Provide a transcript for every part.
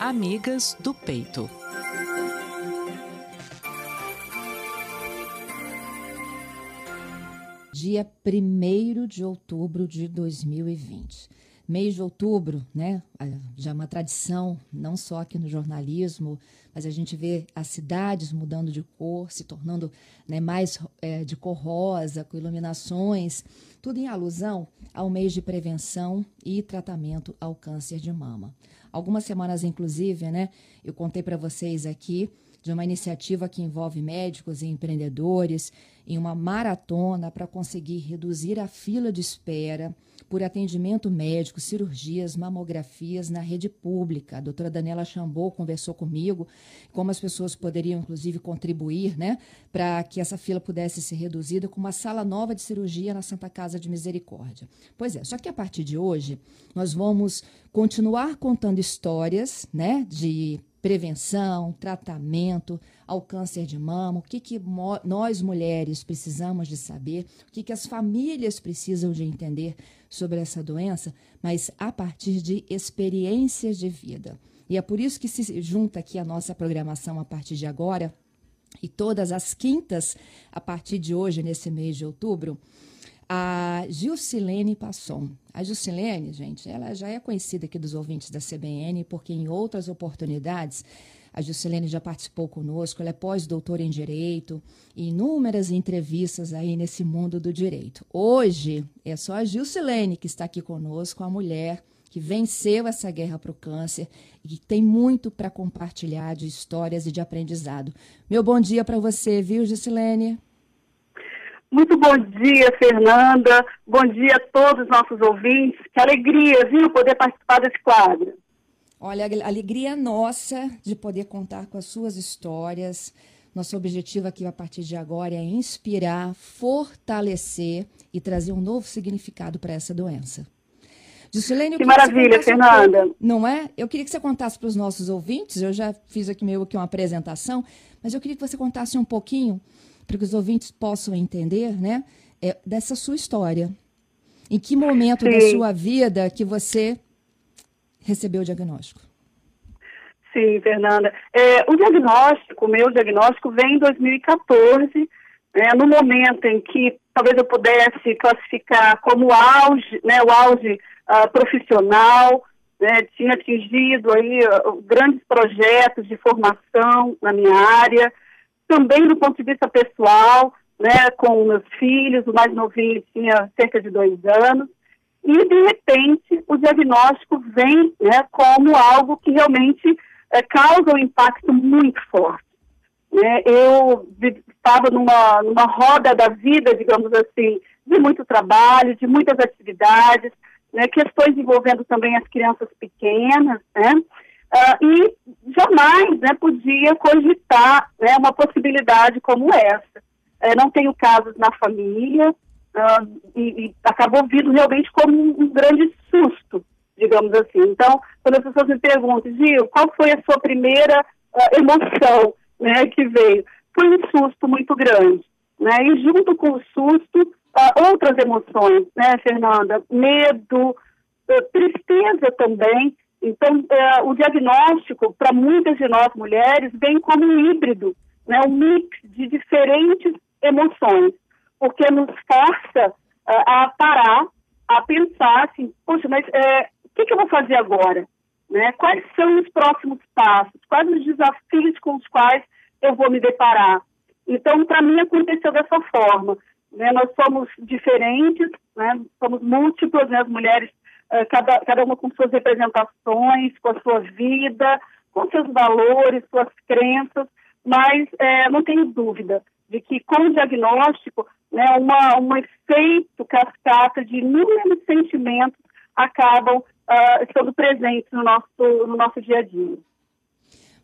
Amigas do Peito. Dia 1 de outubro de 2020. Mês de outubro, né? Já é uma tradição, não só aqui no jornalismo, mas a gente vê as cidades mudando de cor, se tornando né, mais é, de cor rosa, com iluminações, tudo em alusão ao mês de prevenção e tratamento ao câncer de mama. Algumas semanas, inclusive, né, eu contei para vocês aqui de uma iniciativa que envolve médicos e empreendedores em uma maratona para conseguir reduzir a fila de espera por atendimento médico, cirurgias, mamografias na rede pública. A doutora Daniela Chambou conversou comigo como as pessoas poderiam, inclusive, contribuir né, para que essa fila pudesse ser reduzida com uma sala nova de cirurgia na Santa Casa de Misericórdia. Pois é, só que a partir de hoje nós vamos continuar contando histórias né, de prevenção, tratamento ao câncer de mama, o que, que nós mulheres precisamos de saber, o que, que as famílias precisam de entender sobre essa doença, mas a partir de experiências de vida. E é por isso que se junta aqui a nossa programação a partir de agora, e todas as quintas, a partir de hoje, nesse mês de outubro, a Gilcilene Passon. A Gilcilene, gente, ela já é conhecida aqui dos ouvintes da CBN, porque em outras oportunidades a Gilcilene já participou conosco, ela é pós-doutora em Direito, inúmeras entrevistas aí nesse mundo do direito. Hoje é só a Gilcilene que está aqui conosco, a mulher que venceu essa guerra para o câncer e que tem muito para compartilhar de histórias e de aprendizado. Meu bom dia para você, viu, Gilcilene? Muito bom dia, Fernanda. Bom dia a todos os nossos ouvintes. Que alegria, viu, poder participar desse quadro. Olha, a alegria nossa de poder contar com as suas histórias. Nosso objetivo aqui a partir de agora é inspirar, fortalecer e trazer um novo significado para essa doença. Juscelene, que maravilha, que Fernanda. Um não é? Eu queria que você contasse para os nossos ouvintes, eu já fiz aqui meio que uma apresentação, mas eu queria que você contasse um pouquinho para que os ouvintes possam entender, né, é, dessa sua história. Em que momento Sim. da sua vida que você recebeu o diagnóstico? Sim, Fernanda. É, o diagnóstico, o meu diagnóstico vem em 2014, né, no momento em que talvez eu pudesse classificar como auge, né, o auge uh, profissional, né, tinha atingido aí uh, grandes projetos de formação na minha área, também do ponto de vista pessoal, né, com meus filhos, o mais novinho tinha cerca de dois anos, e de repente o diagnóstico vem né, como algo que realmente é, causa um impacto muito forte. Né? Eu estava numa, numa roda da vida, digamos assim, de muito trabalho, de muitas atividades, né, questões envolvendo também as crianças pequenas, né? Uh, e jamais né, podia cogitar né, uma possibilidade como essa. É, não tenho casos na família uh, e, e, acabou vindo realmente como um, grande susto, digamos assim. Então, quando as pessoas me perguntam, Gil, qual foi a sua primeira uh, emoção né, que veio? Foi um susto muito grande. Né? E junto com o susto, outras emoções, né, Fernanda? Medo, tristeza também, então, é, o diagnóstico, para muitas de nós mulheres, vem como um híbrido, né, um mix de diferentes emoções, porque nos força é, a parar, a pensar assim, poxa, mas é, o que, que, eu vou fazer agora? Né? Quais são os próximos passos? Quais os desafios com os quais eu vou me deparar? Então, para mim, aconteceu dessa forma. Né? Nós somos diferentes, né? somos múltiplas, né? as mulheres cada, cada uma com suas representações, com a sua vida, com seus valores, suas crenças, mas é, não tenho dúvida de que com o diagnóstico, né, uma, um efeito cascata de inúmeros sentimentos acabam uh, estando presentes no nosso, no nosso dia a dia.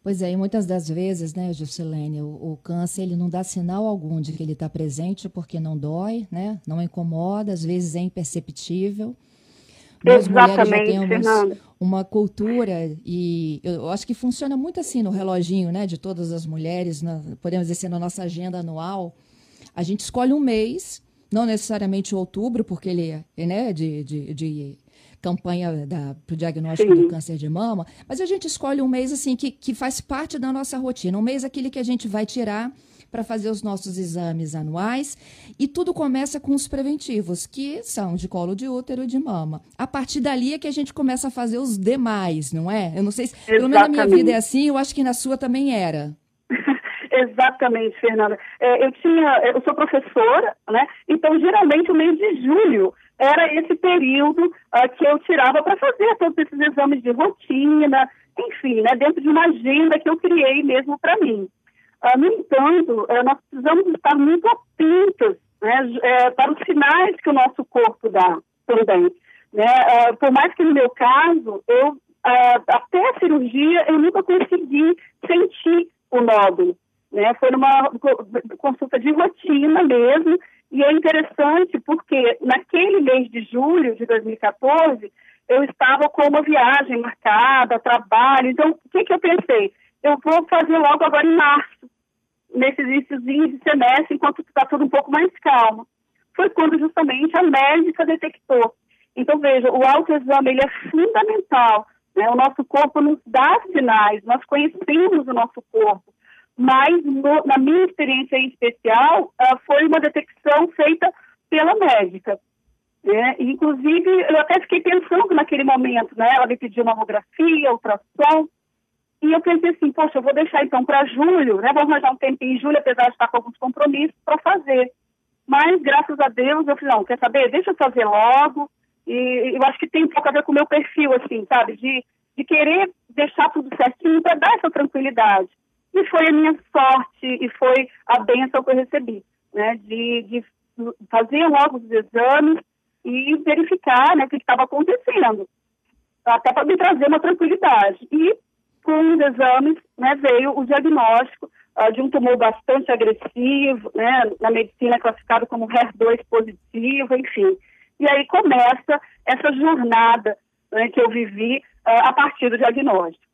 Pois é, e muitas das vezes, né, Juscelene, o, o câncer ele não dá sinal algum de que ele está presente porque não dói, né, não incomoda, às vezes é imperceptível. Nós Exatamente, mulheres já temos uma cultura e eu acho que funciona muito assim no reloginho, né, de todas as mulheres, na, podemos dizer na nossa agenda anual. A gente escolhe um mês, não necessariamente outubro, porque ele é né, de, de, de campanha para o diagnóstico Sim. do câncer de mama, mas a gente escolhe um mês assim que, que faz parte da nossa rotina, um mês aquele que a gente vai tirar para fazer os nossos exames anuais e tudo começa com os preventivos, que são de colo de útero e de mama. A partir dali é que a gente começa a fazer os demais, não é? Eu não sei se, Exatamente. pelo menos na minha vida é assim, eu acho que na sua também era. Exatamente, Fernanda. É, eu tinha, eu sou professora, né? Então geralmente o mês de julho era esse período uh, que eu tirava para fazer todos esses exames de rotina, enfim, né, dentro de uma agenda que eu criei mesmo para mim. Uh, no entanto, uh, nós precisamos estar muito atentos né, uh, para os sinais que o nosso corpo dá também. Né? por mais que no meu caso, eu, até a cirurgia, eu nunca consegui sentir o nódulo. Né? Foi numa consulta de rotina mesmo, e é interessante porque naquele mês de julho de 2014, eu estava com uma viagem marcada, trabalho. Então, o que, que eu pensei? Eu vou fazer logo agora em março, nesse iníciozinho de semestre, enquanto está tudo um pouco mais calmo. Foi quando justamente a médica detectou. Então, veja, o autoexame ele é fundamental. Né? O nosso corpo nos dá sinais, nós conhecemos o nosso corpo mas no, na minha experiência em especial, uh, foi uma detecção feita pela médica. Né? Inclusive, eu até fiquei pensando naquele momento, né? Ela me pediu mamografia, ultrassom, e eu pensei assim, poxa, eu vou deixar então para julho, né? Vamos arranjar um tempinho em julho, apesar de estar com alguns compromissos para fazer. Mas, graças a Deus, eu falei, não, quer saber? Deixa eu fazer logo. E eu acho que tem um pouco a ver com o meu perfil, assim, sabe? De, de querer deixar tudo certinho para dar essa tranquilidade. E foi a minha sorte e foi a bênção que eu recebi, né? De, de fazer logo os exames e verificar né, o que estava acontecendo, até para me trazer uma tranquilidade. E com os exames né, veio o diagnóstico uh, de um tumor bastante agressivo, né, na medicina classificado como HER2 positivo, enfim. E aí começa essa jornada né, que eu vivi uh, a partir do diagnóstico.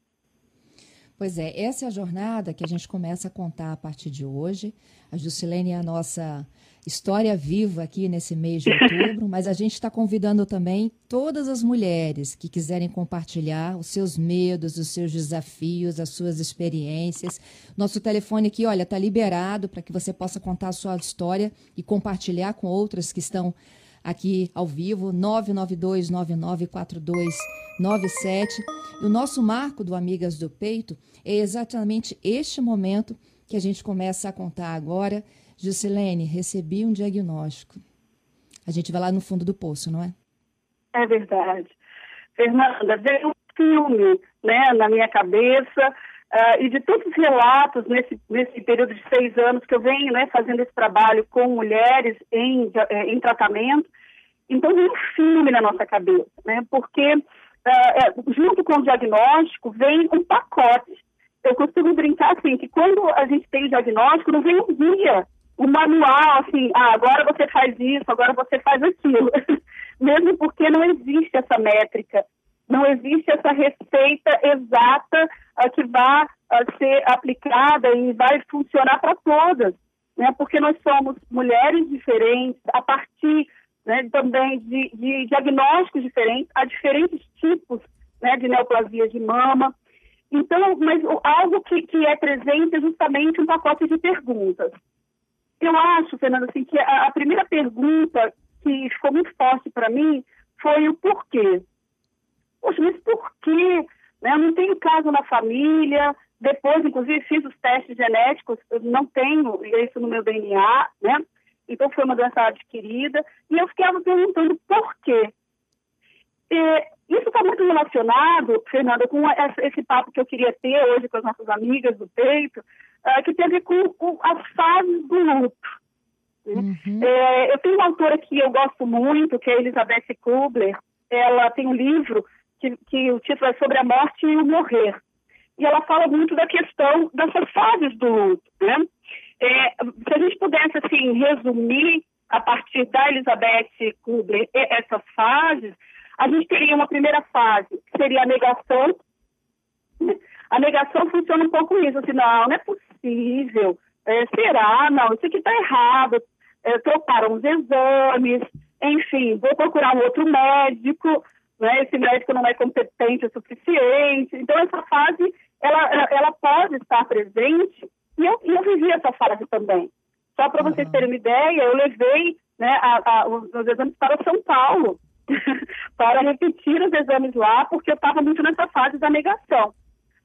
Pois é, essa é a jornada que a gente começa a contar a partir de hoje. A Juscelene é a nossa história viva aqui nesse mês de outubro, mas a gente está convidando também todas as mulheres que quiserem compartilhar os seus medos, os seus desafios, as suas experiências. Nosso telefone aqui, olha, está liberado para que você possa contar a sua história e compartilhar com outras que estão aqui ao vivo, 992 994297. E o nosso marco do Amigas do Peito é exatamente este momento que a gente começa a contar agora. Juscelene, recebi um diagnóstico. A gente vai lá no fundo do poço, não é? É verdade. Fernanda, veio um filme né, na minha cabeça uh, e de todos os relatos nesse, nesse período de seis anos que eu venho né, fazendo esse trabalho com mulheres em, eh, em tratamento, então vem um filme na nossa cabeça, né? Porque uh, junto com o diagnóstico vem um pacote eu costumo brincar assim, que quando a gente tem o diagnóstico, não vem um guia, um manual, assim, ah, agora você faz isso, agora você faz aquilo. Mesmo porque não existe essa métrica, não existe essa receita exata uh, que vá uh, ser aplicada e vai funcionar para todas, né? Porque nós somos mulheres diferentes, a partir né, também de, de diagnósticos diferentes, há diferentes tipos né, de neoplasia de mama, então, mas algo que, que é presente é justamente um pacote de perguntas. Eu acho, Fernanda, assim, que a, a primeira pergunta que ficou muito forte para mim foi o porquê. Poxa, mas por quê? Né? Eu não tenho caso na família, depois, inclusive, fiz os testes genéticos, eu não tenho isso no meu DNA, né? Então, foi uma doença adquirida. E eu ficava perguntando por quê. E, isso está muito relacionado, Fernanda, com esse papo que eu queria ter hoje com as nossas amigas do peito, uh, que tem a ver com, com as fases do luto. Né? Uhum. É, eu tenho uma autora que eu gosto muito, que é Elizabeth Kubler. Ela tem um livro que, que o título é Sobre a Morte e o Morrer. E ela fala muito da questão dessas fases do luto. Né? É, se a gente pudesse assim, resumir a partir da Elizabeth Kubler essas fases, a gente teria uma primeira fase, que seria a negação. A negação funciona um pouco isso, assim, não, não é possível. É, será? Não, isso aqui está errado. É, trocaram os exames, enfim, vou procurar um outro médico, né, esse médico não é competente o suficiente. Então, essa fase, ela, ela pode estar presente, e eu, eu vivi essa fase também. Só para vocês terem uma ideia, eu levei né, a, a, os, os exames para São Paulo, para repetir os exames lá, porque eu estava muito nessa fase da negação.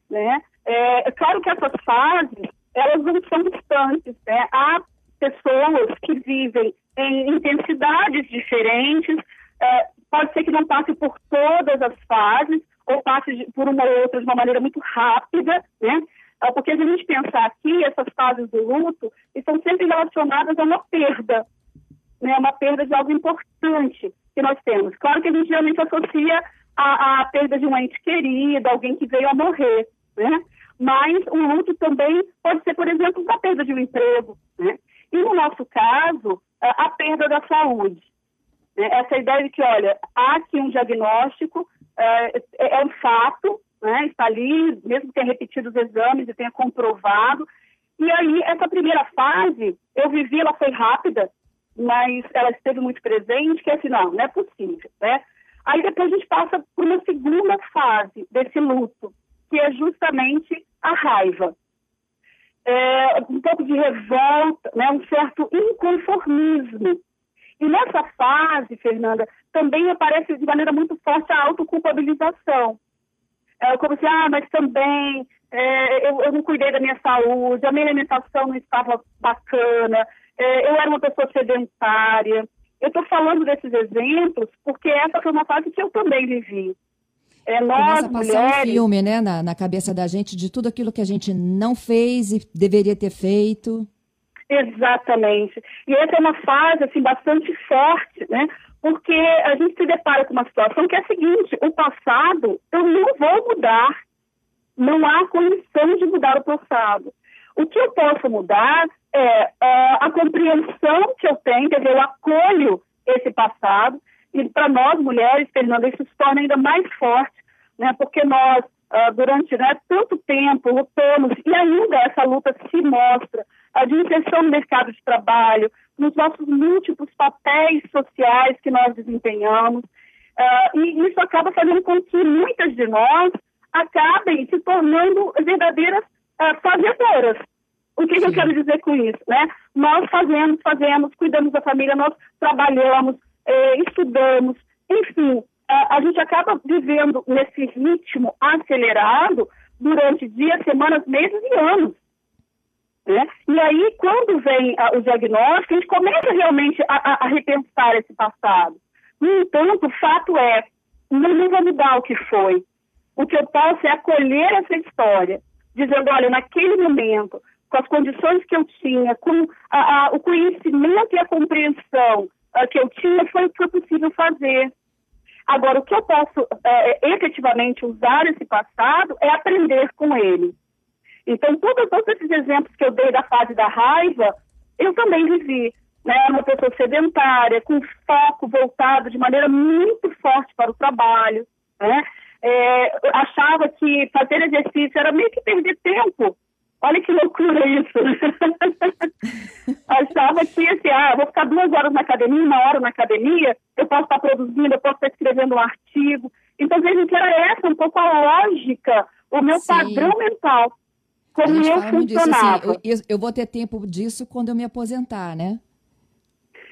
Né? É, é, claro que essas fases, elas não são distantes. Né? Há pessoas que vivem em intensidades diferentes, é, pode ser que não passe por todas as fases, ou passe por uma ou outra de uma maneira muito rápida, né? É, porque se a gente pensar aqui, essas fases do luto estão sempre relacionadas a uma perda, né? Uma perda de algo importante que nós temos. Claro que a gente geralmente associa a, a perda de um ente querido, alguém que veio a morrer, né? Mas o luto também pode ser, por exemplo, a perda de um emprego, né? E no nosso caso, a perda da saúde. Né? Essa ideia de que, olha, há aqui um diagnóstico, é, é, é um fato, né? está ali, mesmo que tenha repetido os exames e tenha comprovado. E aí, essa primeira fase, eu vivi, ela foi rápida, mas ela esteve muito presente, que é assim, não, não é possível, né? Aí depois a gente passa por uma segunda fase desse luto, que é justamente a raiva. É, um pouco de revolta, né? um certo inconformismo. E nessa fase, Fernanda, também aparece de maneira muito forte a autoculpabilização. É, como se, ah, mas também é, eu, eu, não cuidei da minha saúde, a minha alimentação não estava bacana, é, eu era uma pessoa sedentária. Eu estou falando desses exemplos porque essa foi uma fase que eu também vivi. É, nós, Começa a passar mulheres... um filme né, na, na cabeça da gente de tudo aquilo que a gente não fez e deveria ter feito. Exatamente. E essa é uma fase assim, bastante forte, né? Porque a gente se depara com uma situação que é a seguinte: o passado eu não vou mudar. Não há condição de mudar o passado. O que eu posso mudar é uh, a compreensão que eu tenho, quer dizer, eu acolho esse passado. E para nós, mulheres, Fernanda, isso se torna ainda mais forte, né? Porque nós, uh, durante né, tanto tempo, lutamos, e ainda essa luta se mostra a de inserção no mercado de trabalho, nos nossos múltiplos papéis sociais que nós desempenhamos. Uh, e isso acaba fazendo com que muitas de nós acabem se tornando verdadeiras uh, fazedoras. O que, que, eu quero dizer com isso? Né? Nós fazemos, fazemos, cuidamos da família, nós trabalhamos, eh, estudamos, enfim, a gente acaba vivendo nesse ritmo acelerado durante dias, semanas, meses e anos. Né? E aí, quando vem a, o diagnóstico, a gente começa realmente a, a, a, repensar esse passado. No entanto, o fato é, não, vou mudar o que foi. O que eu posso é acolher essa história, dizendo, olha, naquele momento, com as condições que eu tinha, com o conhecimento e a compreensão que eu tinha, foi o que foi possível fazer. Agora, o que eu posso é, efetivamente usar esse passado é aprender com ele. Então, todos, todos esses exemplos que eu dei da fase da raiva, eu também vivi. Né? Uma pessoa sedentária, com foco voltado de maneira muito forte para o trabalho. Né? É, achava que fazer exercício era meio que perder tempo. Olha que loucura isso. Achava que assim, ah, vou ficar duas horas na academia, uma hora na academia, eu posso estar produzindo, eu posso estar escrevendo um artigo. Então, veja que era essa um pouco a lógica, o meu Sim. padrão mental como eu funcionava. Disso, assim, eu, eu, vou ter tempo disso quando eu me aposentar, né?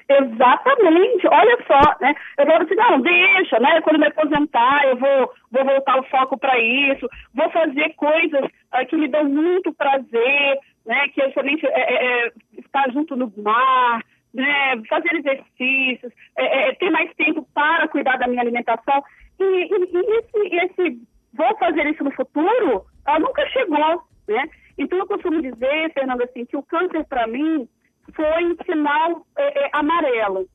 Exatamente, olha só, né? Eu vou assim, não, deixa, né? Quando me aposentar, eu vou, vou voltar o foco para isso, vou fazer coisas uh, que me dão muito prazer, né? Que é somente é, é, estar junto no mar, né? Fazer exercícios, é, é, ter mais tempo para cuidar da minha alimentação. E, e, e esse, esse, vou fazer isso no futuro, uh, nunca chegou, né? Então, eu costumo dizer, Fernanda, assim, que o câncer, para mim, foi um sinal é, é, amarelo,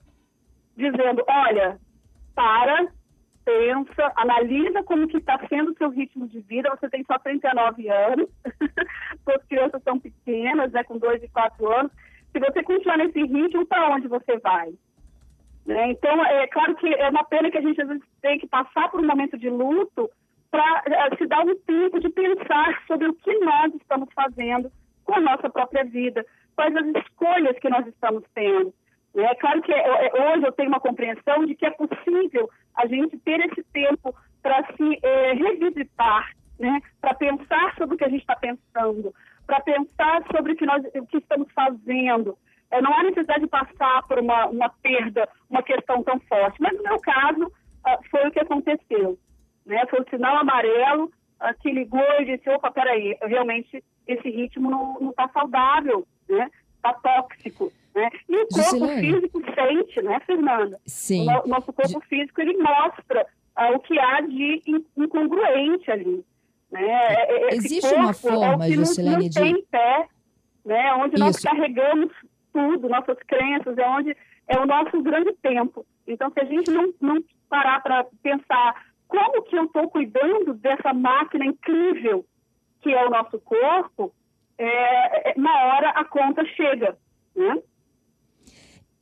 dizendo, olha, para, pensa, analisa como que está sendo o seu ritmo de vida, você tem só 39 anos, suas crianças são pequenas, né, com 2 e 4 anos, se você continuar nesse ritmo, para onde você vai? Né? Então, é claro que é uma pena que a gente às vezes tem que passar por um momento de luto para uh, se dar um tempo de pensar sobre o que nós estamos fazendo com a nossa própria vida, quais as escolhas que nós estamos tendo. É claro que é, é, hoje eu tenho uma compreensão de que é possível a gente ter esse tempo para se é, revisitar, né? para pensar sobre o que a gente está pensando, para pensar sobre o que nós o que estamos fazendo. É, não há necessidade de passar por uma, uma perda, uma questão tão forte. Mas no meu caso, uh, foi o que aconteceu. Né? Foi o sinal amarelo uh, que ligou e disse, opa, peraí, realmente esse ritmo não está saudável, né? Está tóxico. Né? E o corpo físico sente, né, Fernanda? Sim. O nosso corpo físico, ele mostra uh, o que há de incongruente ali. Né? É, é, esse Existe uma forma, é Juscelene, de... tem pé, né? onde Isso. nós carregamos tudo, nossas crenças, é onde é o nosso grande tempo. Então, se a gente não, não parar para pensar como que eu estou cuidando dessa máquina incrível que é o nosso corpo, é, na hora a conta chega, né?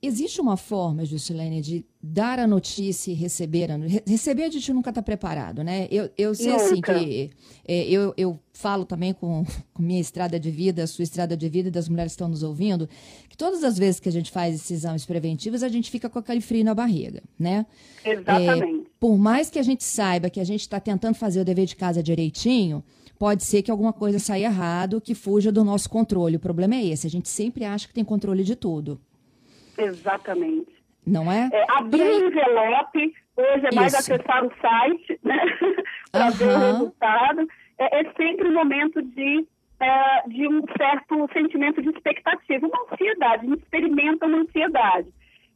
Existe uma forma, Juscelene, de dar a notícia e receber a Receber a gente nunca está preparado, né? Eu, eu sei assim, nunca. assim que é, eu, eu falo também com, com minha estrada de vida, sua estrada de vida e das mulheres que estão nos ouvindo, que todas as vezes que a gente faz esses exames preventivos, a gente fica com aquele frio na barriga, né? Exatamente. É, por mais que a gente saiba que a gente está tentando fazer o dever de casa direitinho, pode ser que alguma coisa saia errado, que fuja do nosso controle. O problema é esse, a gente sempre acha que tem controle de tudo. Exatamente. Não é? é abrir o envelope, hoje é mais Isso. acessar o site, né? Para uhum. ver o resultado. É, é sempre um momento de, é, de um certo sentimento de expectativa, uma ansiedade, gente experimenta uma ansiedade.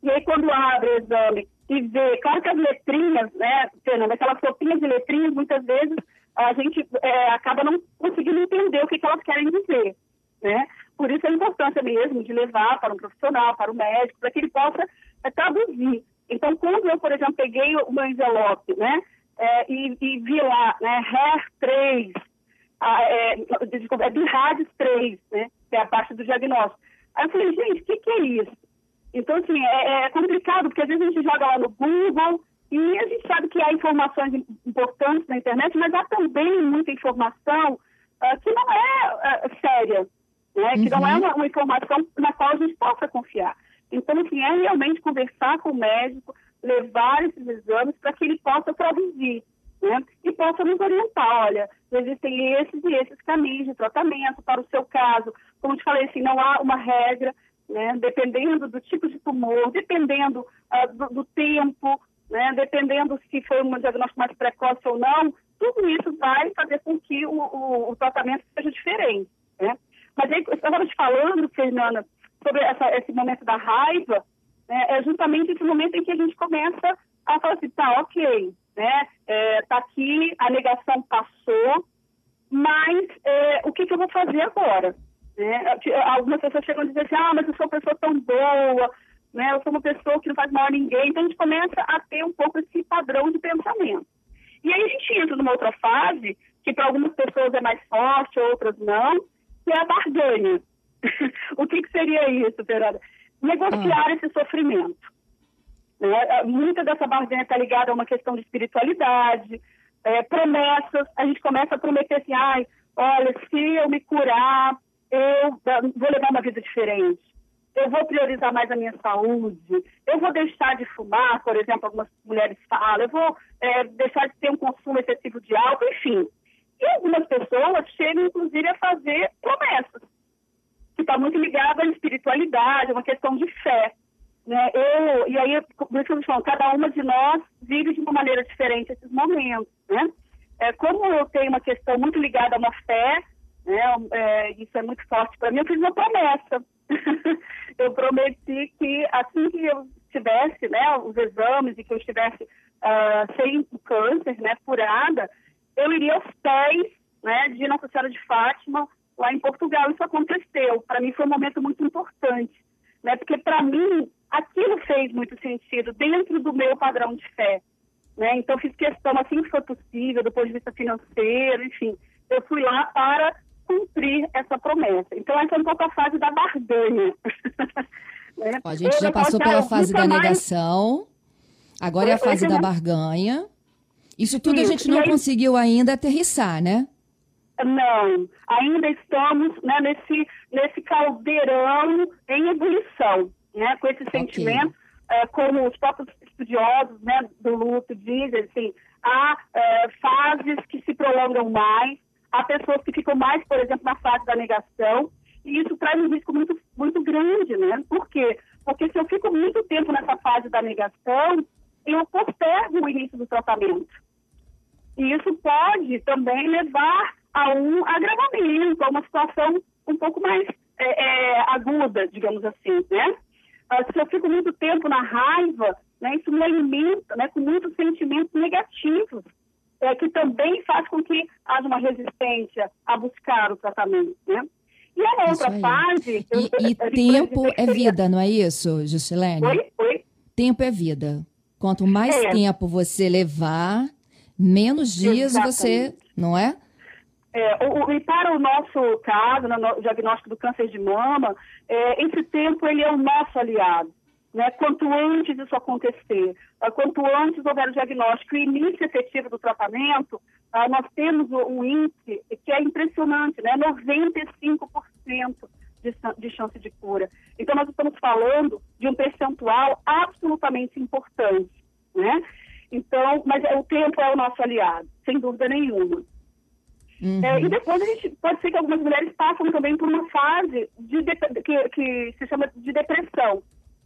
E aí, quando abre o exame e vê, claro que as letrinhas, né, Fernanda, aquelas sopinhas de letrinhas, muitas vezes a gente é, acaba não conseguindo entender o que, que elas querem dizer, né? Por isso a importância mesmo de levar para um profissional, para o médico, para que ele possa é, traduzir. Então, quando eu, por exemplo, peguei o meu envelope, né, é, e, e, vi lá, né, HER 3, a, é, desculpa, é BIRADES 3, né, que é a parte do diagnóstico. Aí eu falei, gente, o que, que é isso? Então, assim, é, é, complicado, porque às vezes a gente joga lá no Google e a gente sabe que há informações importantes na internet, mas há também muita informação uh, que não é uh, séria né? Uhum. que não é uhum. uma, uma, informação na qual a gente possa confiar. Então, assim, é realmente conversar com o médico, levar esses exames para que ele possa traduzir, né? E possa nos orientar, olha, existem esses e esses caminhos de tratamento para o seu caso. Como te falei, assim, não há uma regra, né? Dependendo do tipo de tumor, dependendo uh, do, do, tempo, né? Dependendo se foi um diagnóstico mais precoce ou não, tudo isso vai fazer com que o, o, o tratamento seja diferente, né? Mas aí, eu estava te falando, Fernanda, sobre essa, esse momento da raiva, né, é justamente esse momento em que a gente começa a falar assim, tá, ok, né, é, tá aqui, a negação passou, mas é, o que, que eu vou fazer agora? Né? Algumas pessoas chegam a dizer assim, ah, mas eu sou uma pessoa tão boa, né, eu sou uma pessoa que não faz mal a ninguém, então a gente começa a ter um pouco esse padrão de pensamento. E aí a gente entra numa outra fase, que para algumas pessoas é mais forte, outras não, que é a barganha. o que, que, seria isso, Fernanda? Negociar ah. esse sofrimento. Né? Muita dessa barganha está ligada a uma questão de espiritualidade, é, promessas. A gente começa a prometer assim, ai, olha, se eu me curar, eu vou levar uma vida diferente. Eu vou priorizar mais a minha saúde. Eu vou deixar de fumar, por exemplo, algumas mulheres falam. Eu vou é, deixar de ter um consumo excessivo de álcool, enfim. E algumas pessoas chegam, inclusive, a fazer promessas, que está muito ligado à espiritualidade, é uma questão de fé. Né? Eu, e aí, por isso eu falo, cada uma de nós vive de uma maneira diferente esses momentos. Né? É, como eu tenho uma questão muito ligada a uma fé, né? É, isso é muito forte para mim, eu fiz uma promessa. eu prometi que assim que eu tivesse né, os exames e que eu estivesse uh, sem câncer, né, curada, eu iria aos pés né, de Nossa Senhora de Fátima, lá em Portugal. Isso aconteceu. Para mim foi um momento muito importante, né, porque para mim aquilo fez muito sentido dentro do meu padrão de fé. Né? Então fiz questão, assim que foi possível, do ponto de vista financeiro, enfim, eu fui lá para cumprir essa promessa. Então essa é um pouco a fase da barganha. né? a gente eu já passou pela fase da negação, agora é a fase da barganha. Isso tudo a gente não aí... conseguiu ainda aterrissar, né? Não, ainda estamos né, nesse, nesse caldeirão em ebulição, né, com esse sentimento, okay. é, como os próprios estudiosos né, do luto dizem assim, há é, fases que se prolongam mais, há pessoas que ficam mais, por exemplo, na fase da negação, e isso traz um risco muito, muito grande, né? Por quê? Porque se eu fico muito tempo nessa fase da negação, eu postergo o início do tratamento. E isso pode também levar a um agravamento, a uma situação um pouco mais é, é, aguda, digamos assim, né? Ah, se eu fico muito tempo na raiva, né, isso me alimenta né, com muitos sentimentos negativos, é, que também faz com que haja uma resistência a buscar o tratamento, né? E a outra fase... E, e tempo é vida, não é isso, Juscelene? Oi? Oi? Tempo é vida. Quanto mais é. tempo você levar, menos dias Exatamente. você, não é? É, o, e para o nosso caso, no diagnóstico do câncer de mama, é, esse tempo ele é o nosso aliado. Né? Quanto antes isso acontecer, uh, quanto antes houver o diagnóstico e início efetivo do tratamento, uh, nós temos um índice que é impressionante, né? 95% de, de chance de cura. Então, nós estamos falando de um percentual absolutamente importante, né? Então, mas o tempo é o nosso aliado, sem dúvida nenhuma. Uhum. É, e depois a gente pode ser que algumas mulheres passam também por uma fase de que, que, se chama de depressão,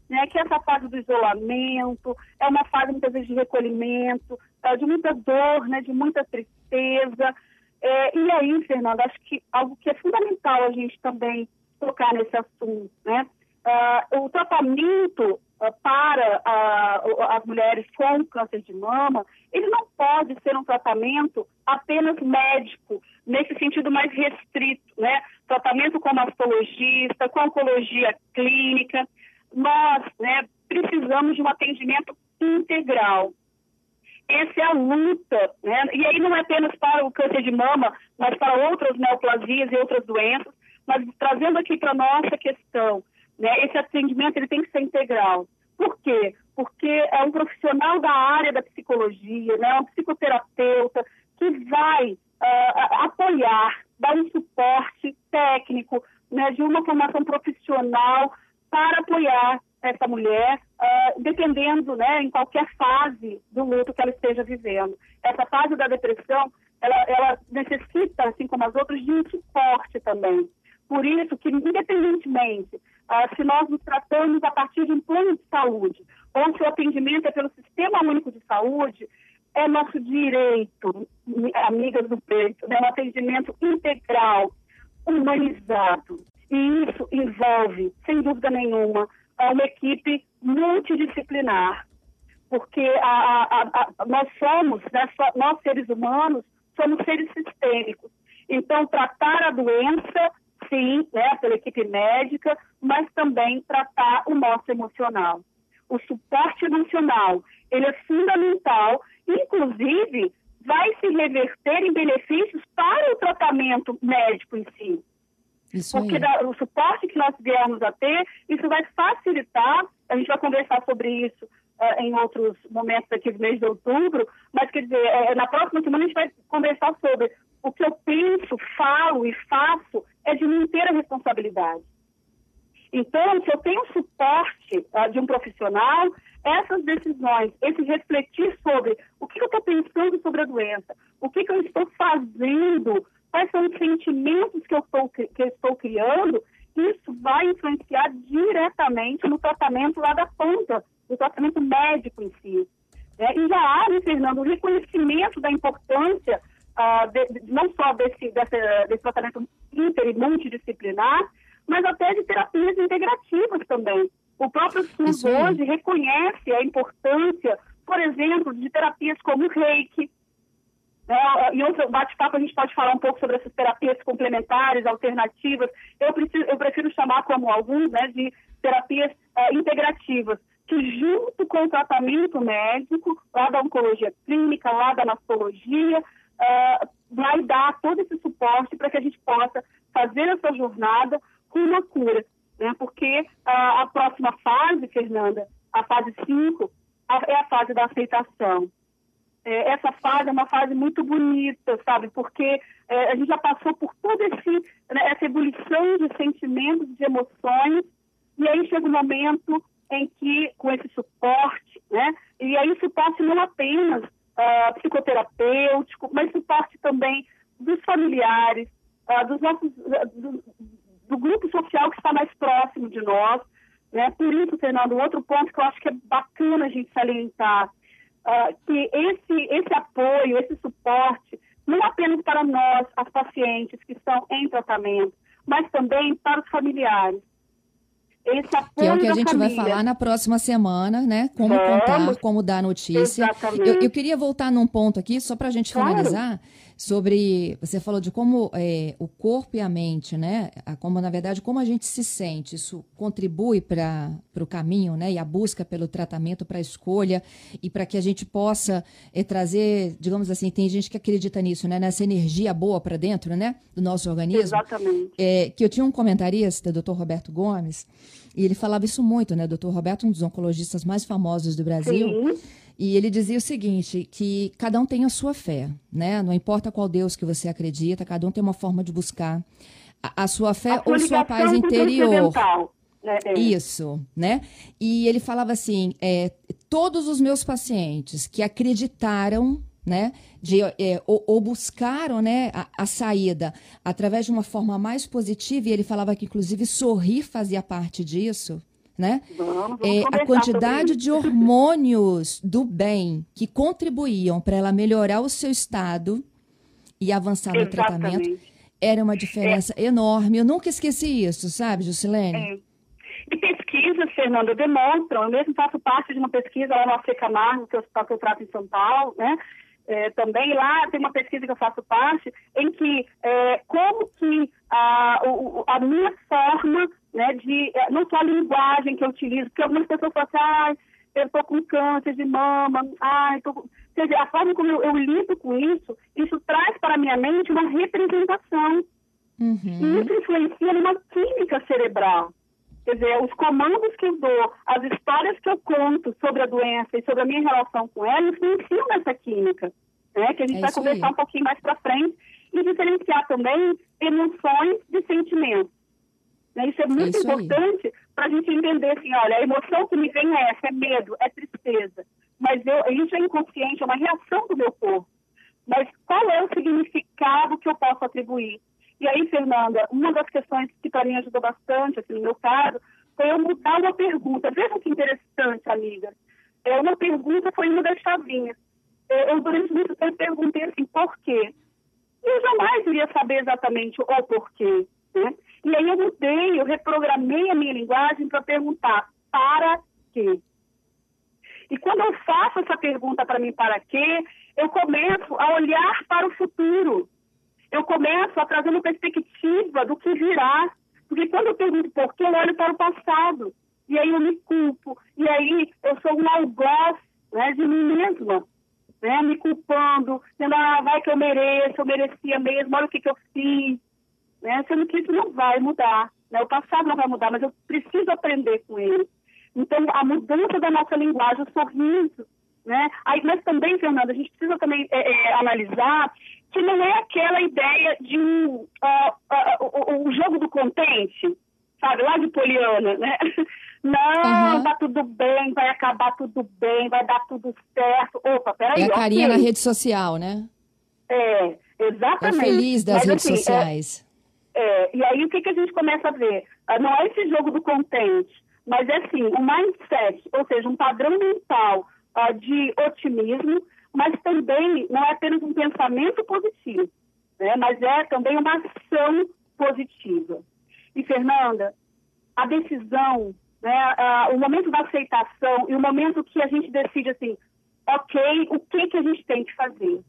né? Que essa fase do isolamento, é uma fase muitas vezes de recolhimento, é, de muita dor, né? De muita tristeza. É, e aí, Fernanda, acho que algo que é fundamental a gente também tocar nesse assunto, né? Uh, o tratamento uh, para uh, as mulheres com câncer de mama, ele não pode ser um tratamento apenas médico, nesse sentido mais restrito, né? Tratamento com mastologista, com oncologia clínica. Nós, né, precisamos de um atendimento integral. Essa é a luta, né? E aí não é apenas para o câncer de mama, mas para outras neoplasias e outras doenças, mas trazendo aqui para a nossa questão, né, esse atendimento ele tem que ser integral. Por quê? Porque é um profissional da área da psicologia, né, um psicoterapeuta que vai uh, apoiar, dar um suporte técnico, né, de uma formação profissional para apoiar essa mulher, uh, dependendo, né, em qualquer fase do luto que ela esteja vivendo. Essa fase da depressão, ela, ela necessita, assim como as outras, de um suporte também. Por isso que, independentemente ah, se nós nos tratamos a partir de um plano de saúde, ou se o atendimento é pelo Sistema Único de Saúde, é nosso direito, amigas do peito, né, um atendimento integral, humanizado. E isso envolve, sem dúvida nenhuma, uma equipe multidisciplinar, porque a, a, a, nós somos, né, nós seres humanos, somos seres sistêmicos. Então, tratar a doença sim, né, pela equipe médica, mas também tratar o nosso emocional. O suporte emocional, ele é fundamental, inclusive vai se reverter em benefícios para o tratamento médico em si. Isso Porque da, o suporte que nós viermos a ter, isso vai facilitar, a gente vai conversar sobre isso uh, em outros momentos aqui do mês de outubro, mas quer dizer, é, na próxima semana a gente vai conversar sobre o que eu penso, falo e faço é de mim ter a responsabilidade. Então, se eu tenho suporte uh, de um profissional, essas decisões, esse refletir sobre o que eu estou pensando sobre a doença, o que, que eu estou fazendo, quais são os sentimentos que eu, estou, que eu estou criando, isso vai influenciar diretamente no tratamento lá da ponta, no tratamento médico em si. É, e já há, né, Fernando, o reconhecimento da importância uh, de, não só desse, desse, desse tratamento inter e multidisciplinar, mas até de terapias integrativas também. O próprio SUS hoje reconhece a importância, por exemplo, de terapias como o reiki. Né? Em outro bate-papo a gente pode falar um pouco sobre essas terapias complementares, alternativas. Eu, preciso, eu prefiro chamar como alguns né, de terapias uh, integrativas, que junto com o tratamento médico, lá da oncologia clínica, lá da nastologia, uh, vai dar todo esse suporte para que a gente possa fazer essa jornada com uma cura. Né? Porque uh, a próxima fase, Fernanda, a fase 5, é a fase da aceitação. É, essa fase é uma fase muito bonita, sabe? Porque é, a gente já passou por toda né, essa ebulição de sentimentos, de emoções, e aí chega o um momento em que, com esse suporte, né? E aí suporte não apenas uh, psicoterapêutico, mas suporte também dos familiares, uh, dos nossos, uh, do, do, grupo social que está mais próximo de nós. Né? Por isso, Fernando, outro ponto que eu acho que é bacana a gente salientar, que esse, esse apoio, esse suporte, não apenas para nós, as pacientes que estão em tratamento, mas também para os familiares esse apoio que é o que a gente família. vai falar na próxima semana, né? Como Vamos. contar, como dar notícia. Exatamente. Eu, eu queria voltar num ponto aqui, só para a gente claro. finalizar, sobre. Você falou de como é, o corpo e a mente, né? Como, na verdade, como a gente se sente. Isso contribui para o caminho, né? E a busca pelo tratamento, para a escolha, e para que a gente possa é, trazer, digamos assim, tem gente que acredita nisso, né? Nessa energia boa para dentro, né? Do nosso organismo. Exatamente. É, que eu tinha um comentarista, doutor Roberto Gomes e ele falava isso muito, né? Doutor Roberto, um dos oncologistas mais famosos do Brasil. Sim. E ele dizia o seguinte, que cada um tem a sua fé, né? Não importa qual Deus que você acredita, cada um tem uma forma de buscar a, a sua fé a ou sua paz interior. Né? Isso, né? E ele falava assim, é, todos os meus pacientes que acreditaram né? De, é, ou, ou, buscaram né, a, a, saída através de uma forma mais positiva, e ele falava que, inclusive, sorrir fazia parte disso. Né? Vamos, vamos é, a quantidade de hormônios do bem que contribuíam para ela melhorar o seu estado e avançar no Exatamente. tratamento era uma diferença é. enorme. Eu nunca esqueci isso, sabe, Jusilene? É. E pesquisas, Fernanda, demonstram, eu mesmo faço parte de uma pesquisa lá no Camargo, que eu, que eu trato em São Paulo, né? É, também lá tem uma pesquisa que eu faço parte em que é, como que a, o, a minha forma né, de é, não só a linguagem que eu utilizo, porque algumas pessoas falam assim, ah, eu estou com câncer de mama, ai, tô... dizer, a forma como eu, eu lido com isso, isso traz para a minha mente uma representação. Uhum. E isso influencia numa química cerebral. Quer dizer, os comandos que eu dou, as histórias que eu conto sobre a doença e sobre a minha relação com ela influenciam nessa química, né? Que a gente é vai conversar aí. um pouquinho mais para frente e diferenciar também emoções de sentimentos. Né? Isso é muito é importante para a gente entender assim, olha, a emoção que me vem é essa, é medo, é tristeza. Mas eu, isso é inconsciente, é uma reação do meu corpo. Mas qual é o significado que eu posso atribuir? E aí, Fernanda, uma das questões que mim ajudou bastante, assim, no meu caso, foi eu mudar uma pergunta. Veja que interessante, amiga. É, uma pergunta foi uma das chavinhas. É, eu, durante muito tempo, perguntei assim, por quê? E eu jamais iria saber exatamente o porquê. Né? E aí eu mudei, eu reprogramei a minha linguagem para perguntar para quê? E quando eu faço essa pergunta para mim, para quê, eu começo a olhar para o futuro eu começo a trazer uma perspectiva do que virá. Porque quando eu pergunto por que, eu olho para o passado. E aí eu me culpo. E aí eu sou um algoz né, de mim mesma. Né, me culpando, dizendo, ah, vai que eu mereço, eu merecia mesmo, olha o que, que eu fiz. Né, sendo que isso não vai mudar. Né, o passado não vai mudar, mas eu preciso aprender com ele. Então, a mudança da nossa linguagem, o sorriso, né? Aí, mas também, Fernanda, a gente precisa também é, é, analisar que não é aquela ideia de um uh, uh, uh, o jogo do contente, sabe, lá de Poliana, né? Não, uhum. tá tudo bem, vai acabar tudo bem, vai dar tudo certo. Opa, peraí. É a carinha okay. na rede social, né? É, exatamente. É feliz das Mas, redes assim, sociais. É, é, e aí o que, que a gente começa a ver? Ah, não é esse jogo do contente, mas é assim, um mindset, ou seja, um padrão mental uh, de otimismo, mas também não é apenas um pensamento positivo, né? mas é também uma ação positiva. E, Fernanda, a decisão, né, uh, o momento da aceitação e o momento que a gente decide assim, ok, o que, que a gente tem que fazer?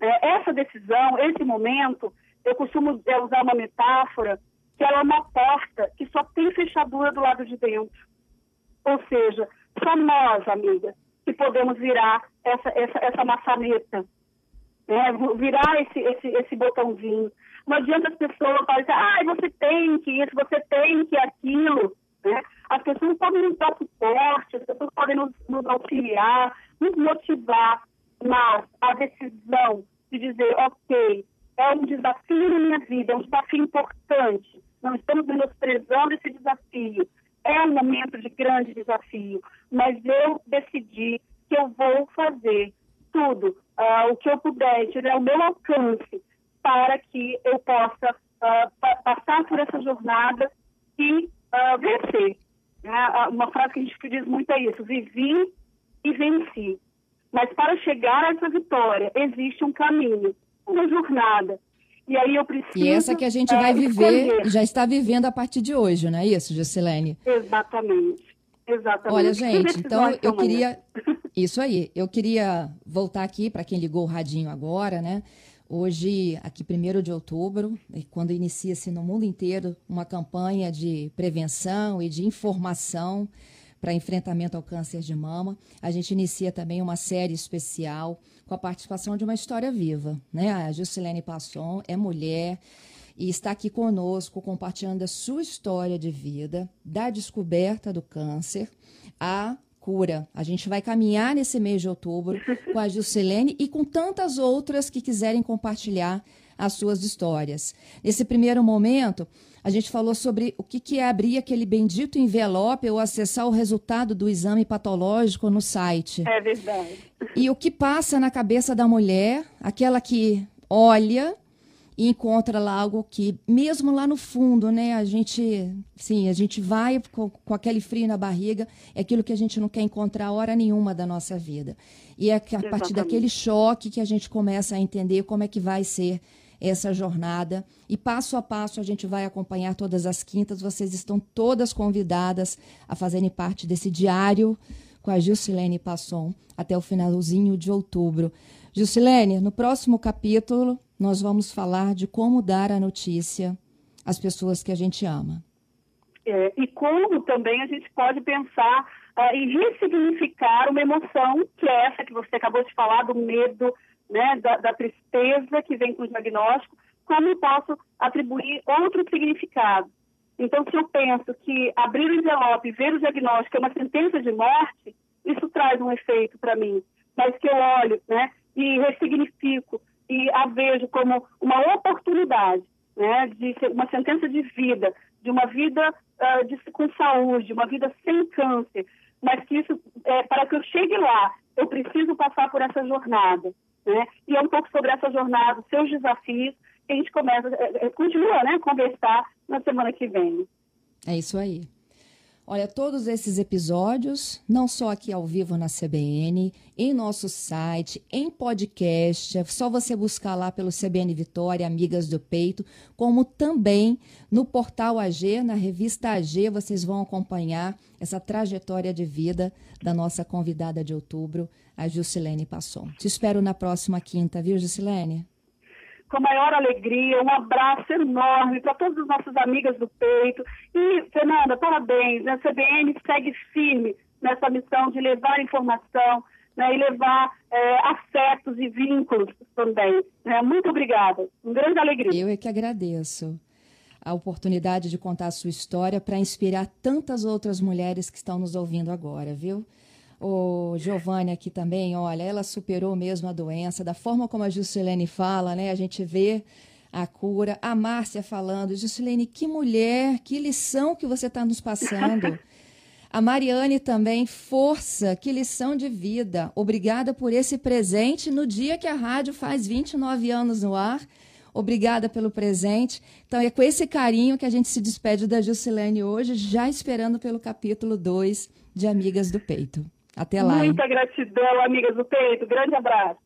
É, essa decisão, esse momento, eu costumo é, usar uma metáfora que ela é uma porta que só tem fechadura do lado de dentro. Ou seja, só nós, amigas, que podemos virar essa, essa, essa maçaneta, né? virar esse, esse, esse botãozinho. Não adianta as pessoas falarem, ah, você tem que isso, você tem que aquilo. Né? As pessoas podem nos dar suporte, as pessoas podem nos, nos auxiliar, nos motivar, mas a decisão de dizer, ok, é um desafio na minha vida, é um desafio importante, não estamos menosprezando esse desafio, é um momento de grande desafio, mas eu decidi que eu vou fazer tudo uh, o que eu puder, tiver o meu alcance para que eu possa uh, pa passar por essa jornada e uh, vencer. Né? Uma frase que a gente diz muito é isso: vivi e venci. Mas para chegar a essa vitória, existe um caminho, uma jornada. E aí eu preciso. E essa que a gente vai viver, escolher. já está vivendo a partir de hoje, não é isso, Juscelene? Exatamente. Exatamente. Olha, gente, então eu queria. Isso aí. Eu queria voltar aqui para quem ligou o radinho agora, né? Hoje, aqui, 1 de outubro, quando inicia-se no mundo inteiro uma campanha de prevenção e de informação para enfrentamento ao câncer de mama, a gente inicia também uma série especial com a participação de uma história viva. Né? A Juscelene Passon é mulher e está aqui conosco compartilhando a sua história de vida, da descoberta do câncer à cura. A gente vai caminhar nesse mês de outubro com a Juscelene e com tantas outras que quiserem compartilhar as suas histórias. Nesse primeiro momento, a gente falou sobre o que, que é abrir aquele bendito envelope ou acessar o resultado do exame patológico no site. É verdade. E o que passa na cabeça da mulher, aquela que olha e encontra lá algo que, mesmo lá no fundo, né, a gente, sim, a gente vai com, com aquele frio na barriga, é aquilo que a gente não quer encontrar hora nenhuma da nossa vida. E é a Exatamente. partir daquele choque que a gente começa a entender como é que vai ser essa jornada. E passo a passo a gente vai acompanhar todas as quintas. Vocês estão todas convidadas a fazerem parte desse diário com a Gilcilene Passon até o finalzinho de outubro. Gilcilene, no próximo capítulo nós vamos falar de como dar a notícia às pessoas que a gente ama. É, e como também a gente pode pensar uh, em ressignificar uma emoção, que é essa que você acabou de falar, do medo, né, da, da tristeza que vem com o diagnóstico, como eu posso atribuir outro significado. Então, se eu penso que abrir o envelope e ver o diagnóstico é uma sentença de morte, isso traz um efeito para mim. Mas que eu olho né, e ressignifico e a vejo como uma oportunidade, né, de uma sentença de vida, de uma vida uh, de, com saúde, uma vida sem câncer, mas que isso, é, para que eu chegue lá, eu preciso passar por essa jornada, né? E é um pouco sobre essa jornada, seus desafios, que a gente começa, é, é, continua, né, a conversar na semana que vem. É isso aí. Olha, todos esses episódios, não só aqui ao vivo na CBN, em nosso site, em podcast, é só você buscar lá pelo CBN Vitória, Amigas do Peito, como também no portal AG, na revista AG, vocês vão acompanhar essa trajetória de vida da nossa convidada de outubro, a Jusilene Passon. Te espero na próxima quinta, viu, Jusilene? Com a maior alegria, um abraço enorme para todas as nossas amigas do peito. E, Fernanda, parabéns, né? a CBN segue firme nessa missão de levar informação né, e levar é, afetos e vínculos também. Né? Muito obrigada, uma grande alegria. Eu é que agradeço a oportunidade de contar a sua história para inspirar tantas outras mulheres que estão nos ouvindo agora, viu? O Giovanni aqui também, olha, ela superou mesmo a doença, da forma como a Juscelene fala, né? A gente vê a cura. A Márcia falando, Juscelene, que mulher, que lição que você está nos passando. A Mariane também, força, que lição de vida. Obrigada por esse presente no dia que a rádio faz 29 anos no ar. Obrigada pelo presente. Então, é com esse carinho que a gente se despede da Juscelene hoje, já esperando pelo capítulo 2 de Amigas do Peito. Até lá. Muita hein? gratidão, amigas do peito. Grande abraço.